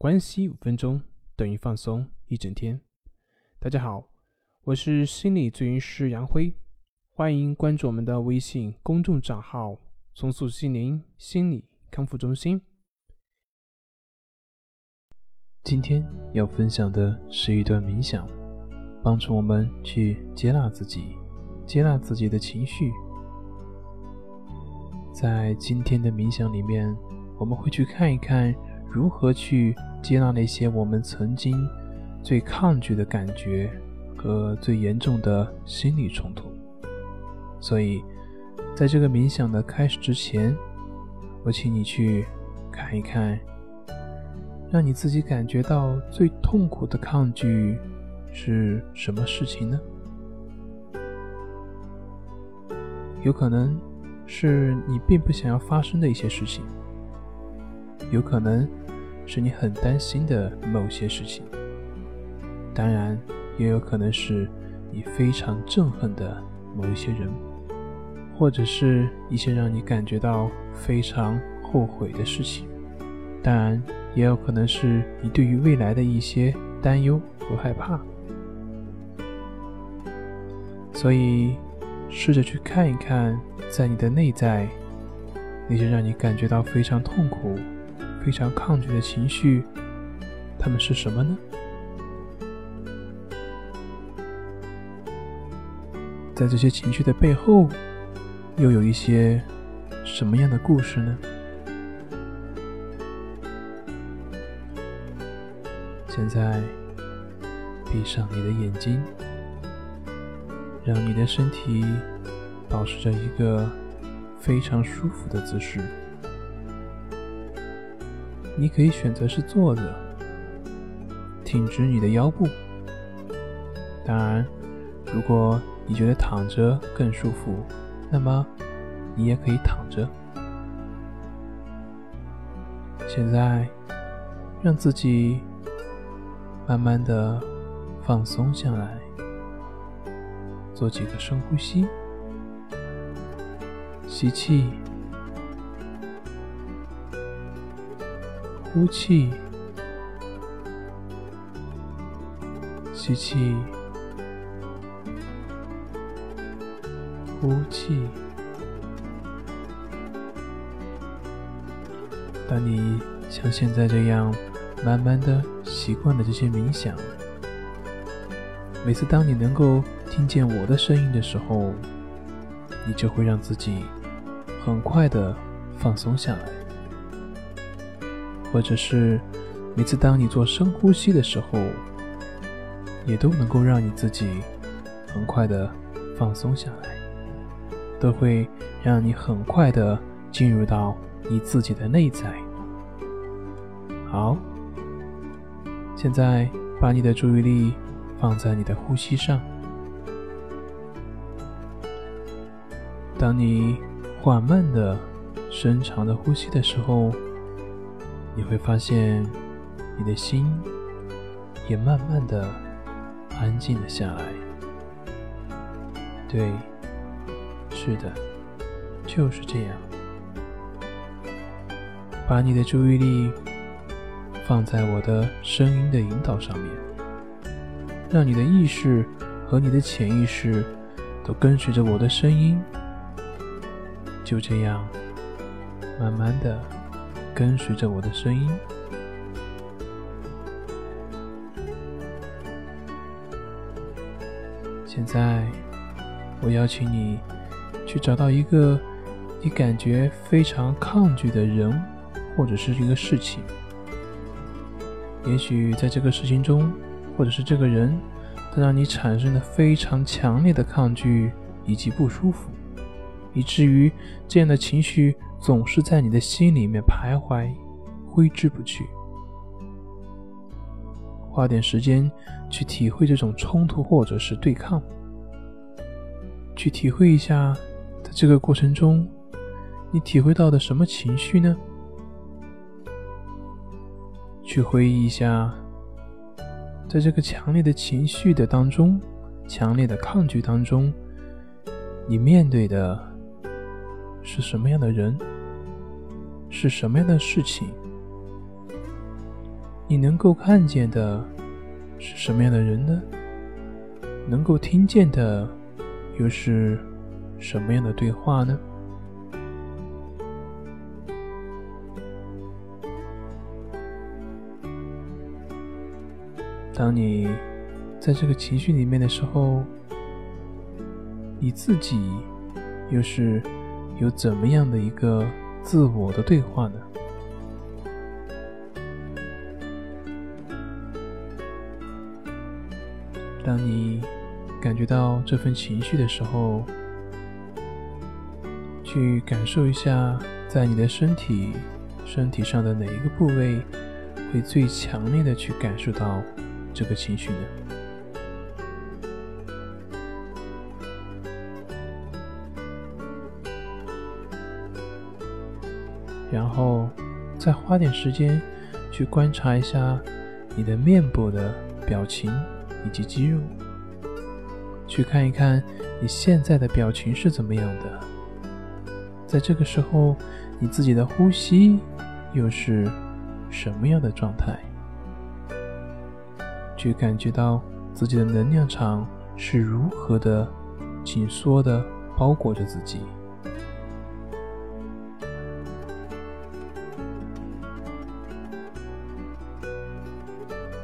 关系五分钟等于放松一整天。大家好，我是心理咨询师杨辉，欢迎关注我们的微信公众账号“重塑心灵心理康复中心”。今天要分享的是一段冥想，帮助我们去接纳自己，接纳自己的情绪。在今天的冥想里面，我们会去看一看如何去接纳那些我们曾经最抗拒的感觉和最严重的心理冲突。所以，在这个冥想的开始之前，我请你去看一看，让你自己感觉到最痛苦的抗拒是什么事情呢？有可能。是你并不想要发生的一些事情，有可能是你很担心的某些事情，当然也有可能是你非常憎恨的某一些人，或者是一些让你感觉到非常后悔的事情，当然也有可能是你对于未来的一些担忧和害怕，所以。试着去看一看，在你的内在，那些让你感觉到非常痛苦、非常抗拒的情绪，它们是什么呢？在这些情绪的背后，又有一些什么样的故事呢？现在，闭上你的眼睛。让你的身体保持着一个非常舒服的姿势。你可以选择是坐着，挺直你的腰部。当然，如果你觉得躺着更舒服，那么你也可以躺着。现在，让自己慢慢的放松下来。做几个深呼吸，吸气，呼气，吸气，呼气。当你像现在这样慢慢的习惯了这些冥想，每次当你能够。听见我的声音的时候，你就会让自己很快的放松下来；或者是每次当你做深呼吸的时候，也都能够让你自己很快的放松下来，都会让你很快的进入到你自己的内在。好，现在把你的注意力放在你的呼吸上。当你缓慢的、深长的呼吸的时候，你会发现你的心也慢慢的安静了下来。对，是的，就是这样。把你的注意力放在我的声音的引导上面，让你的意识和你的潜意识都跟随着我的声音。就这样，慢慢的跟随着我的声音。现在，我邀请你去找到一个你感觉非常抗拒的人，或者是一个事情。也许在这个事情中，或者是这个人，他让你产生了非常强烈的抗拒以及不舒服。以至于这样的情绪总是在你的心里面徘徊，挥之不去。花点时间去体会这种冲突或者是对抗，去体会一下，在这个过程中，你体会到的什么情绪呢？去回忆一下，在这个强烈的情绪的当中，强烈的抗拒当中，你面对的。是什么样的人？是什么样的事情？你能够看见的是什么样的人呢？能够听见的又是什么样的对话呢？当你在这个情绪里面的时候，你自己又是有怎么样的一个自我的对话呢？当你感觉到这份情绪的时候，去感受一下，在你的身体身体上的哪一个部位会最强烈的去感受到。这个情绪呢？然后再花点时间去观察一下你的面部的表情以及肌肉，去看一看你现在的表情是怎么样的。在这个时候，你自己的呼吸又是什么样的状态？去感觉到自己的能量场是如何的紧缩的包裹着自己。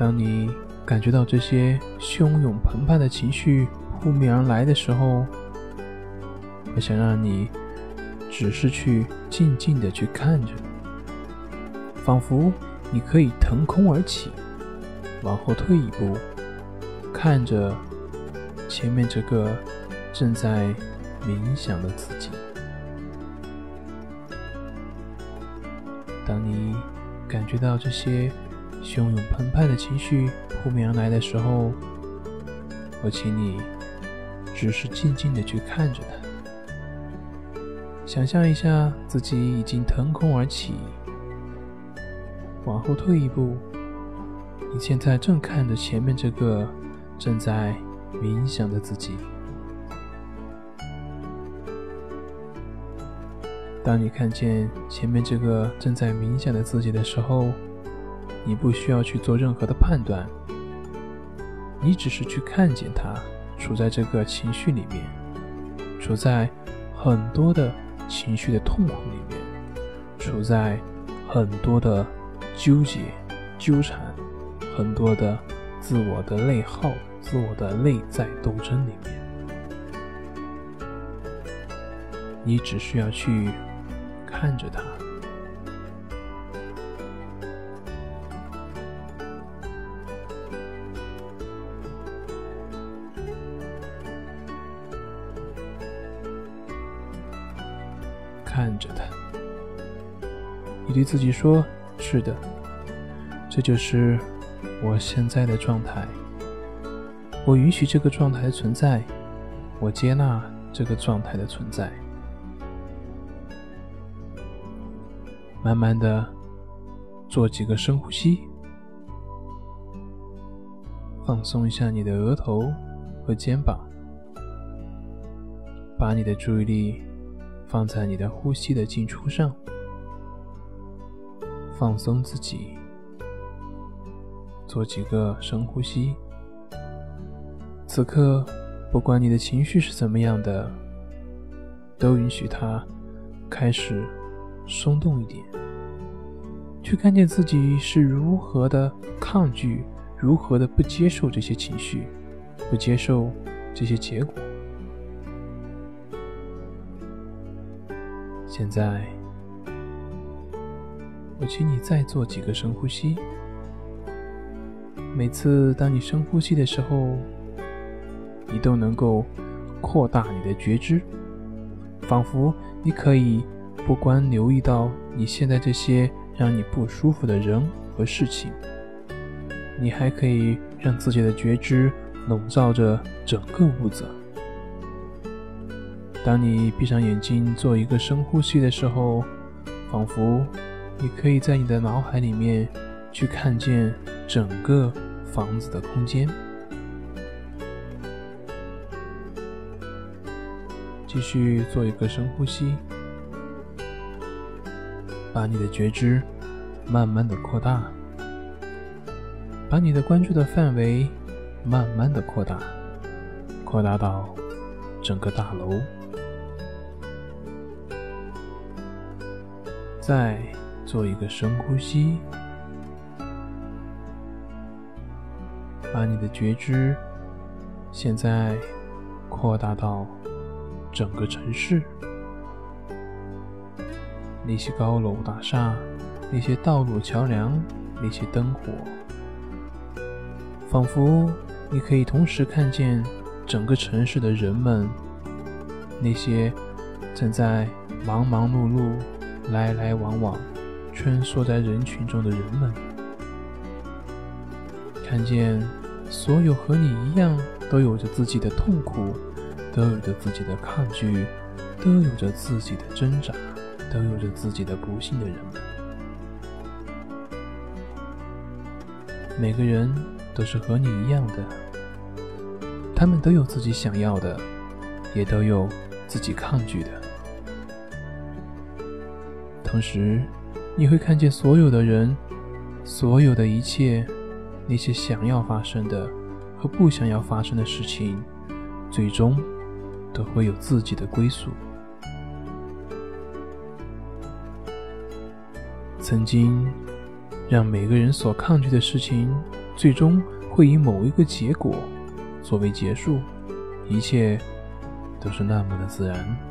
当你感觉到这些汹涌澎湃的情绪扑面而来的时候，我想让你只是去静静的去看着，仿佛你可以腾空而起。往后退一步，看着前面这个正在冥想的自己。当你感觉到这些汹涌澎湃的情绪扑面而来的时候，我请你只是静静的去看着它，想象一下自己已经腾空而起，往后退一步。你现在正看着前面这个正在冥想的自己。当你看见前面这个正在冥想的自己的时候，你不需要去做任何的判断，你只是去看见他处在这个情绪里面，处在很多的情绪的痛苦里面，处在很多的纠结、纠缠。很多的自我的内耗、自我的内在斗争里面，你只需要去看着它，看着他，你对自己说：“是的，这就是。”我现在的状态，我允许这个状态的存在，我接纳这个状态的存在。慢慢的做几个深呼吸，放松一下你的额头和肩膀，把你的注意力放在你的呼吸的进出上，放松自己。做几个深呼吸。此刻，不管你的情绪是怎么样的，都允许它开始松动一点。去看见自己是如何的抗拒，如何的不接受这些情绪，不接受这些结果。现在，我请你再做几个深呼吸。每次当你深呼吸的时候，你都能够扩大你的觉知，仿佛你可以不光留意到你现在这些让你不舒服的人和事情，你还可以让自己的觉知笼罩着整个屋子。当你闭上眼睛做一个深呼吸的时候，仿佛你可以在你的脑海里面去看见。整个房子的空间，继续做一个深呼吸，把你的觉知慢慢的扩大，把你的关注的范围慢慢的扩大，扩大到整个大楼。再做一个深呼吸，把你的觉知现在扩大到整个城市，那些高楼大厦，那些道路桥梁，那些灯火，仿佛你可以同时看见整个城市的人们，那些正在忙忙碌碌。来来往往，穿梭在人群中的人们，看见所有和你一样都有着自己的痛苦，都有着自己的抗拒，都有着自己的挣扎，都有着自己的不幸的人们。每个人都是和你一样的，他们都有自己想要的，也都有自己抗拒的。同时，你会看见所有的人，所有的一切，那些想要发生的和不想要发生的事情，最终都会有自己的归宿。曾经，让每个人所抗拒的事情，最终会以某一个结果作为结束，一切都是那么的自然。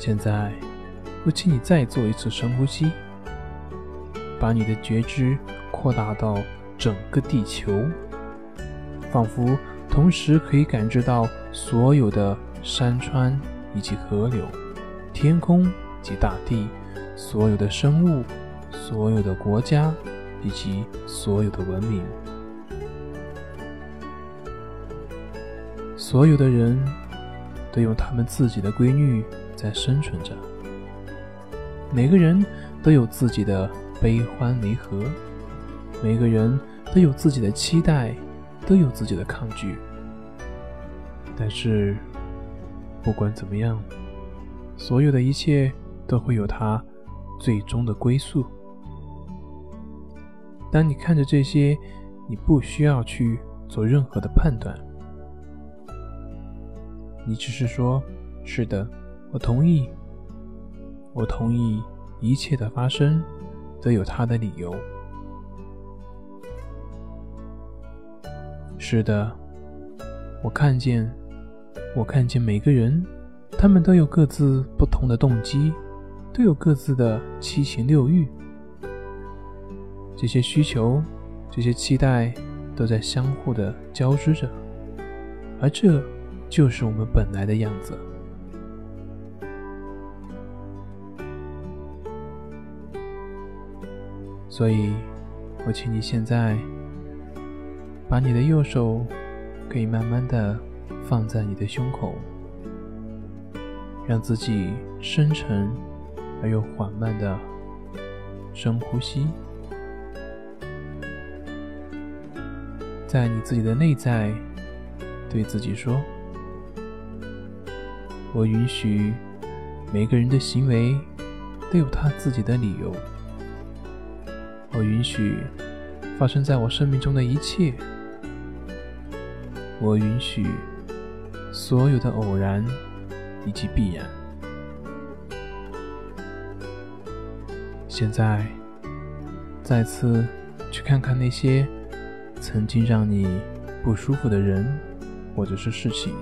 现在，我请你再做一次深呼吸，把你的觉知扩大到整个地球，仿佛同时可以感知到所有的山川以及河流、天空及大地，所有的生物、所有的国家以及所有的文明，所有的人都用他们自己的规律。在生存着，每个人都有自己的悲欢离合，每个人都有自己的期待，都有自己的抗拒。但是，不管怎么样，所有的一切都会有它最终的归宿。当你看着这些，你不需要去做任何的判断，你只是说：“是的。”我同意，我同意一切的发生都有它的理由。是的，我看见，我看见每个人，他们都有各自不同的动机，都有各自的七情六欲，这些需求，这些期待，都在相互的交织着，而这就是我们本来的样子。所以，我请你现在把你的右手可以慢慢的放在你的胸口，让自己深沉而又缓慢的深呼吸，在你自己的内在对自己说：“我允许每个人的行为都有他自己的理由。”我允许发生在我生命中的一切。我允许所有的偶然以及必然。现在，再次去看看那些曾经让你不舒服的人或者是事情，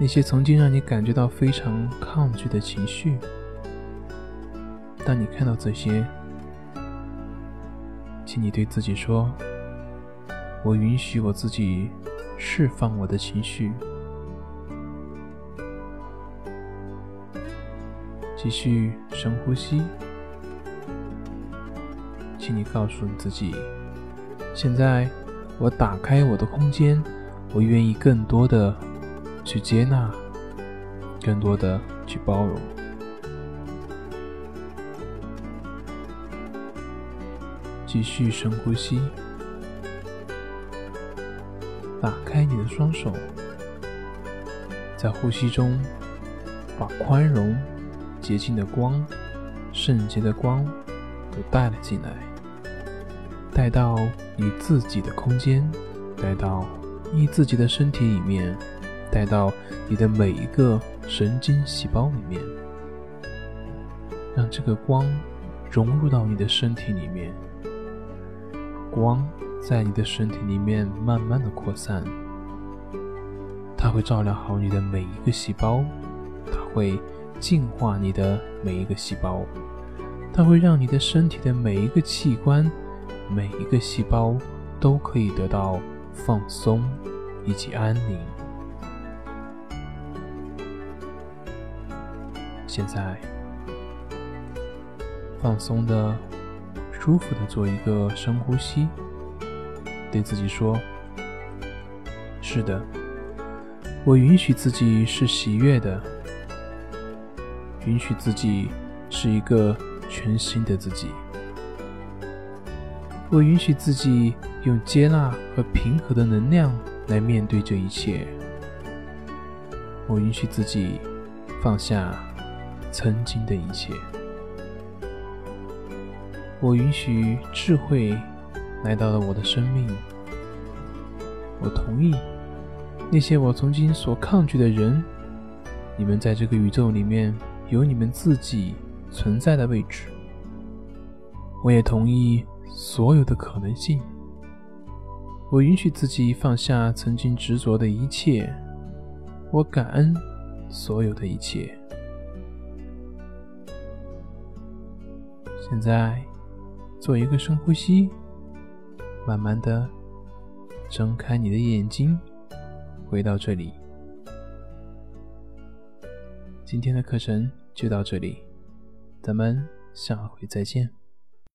那些曾经让你感觉到非常抗拒的情绪。当你看到这些，请你对自己说：“我允许我自己释放我的情绪。”继续深呼吸。请你告诉你自己：“现在我打开我的空间，我愿意更多的去接纳，更多的去包容。”继续深呼吸，打开你的双手，在呼吸中把宽容、洁净的光圣洁的光都带了进来，带到你自己的空间，带到你自己的身体里面，带到你的每一个神经细胞里面，让这个光融入到你的身体里面，光在你的身体里面慢慢的扩散，它会照亮好你的每一个细胞，它会。净化你的每一个细胞，它会让你的身体的每一个器官、每一个细胞都可以得到放松以及安宁。现在，放松的、舒服的做一个深呼吸，对自己说：“是的，我允许自己是喜悦的。”允许自己是一个全新的自己。我允许自己用接纳和平和的能量来面对这一切。我允许自己放下曾经的一切。我允许智慧来到了我的生命。我同意那些我曾经所抗拒的人，你们在这个宇宙里面。有你们自己存在的位置，我也同意所有的可能性。我允许自己放下曾经执着的一切，我感恩所有的一切。现在做一个深呼吸，慢慢的睁开你的眼睛，回到这里。今天的课程就到这里，咱们下回再见。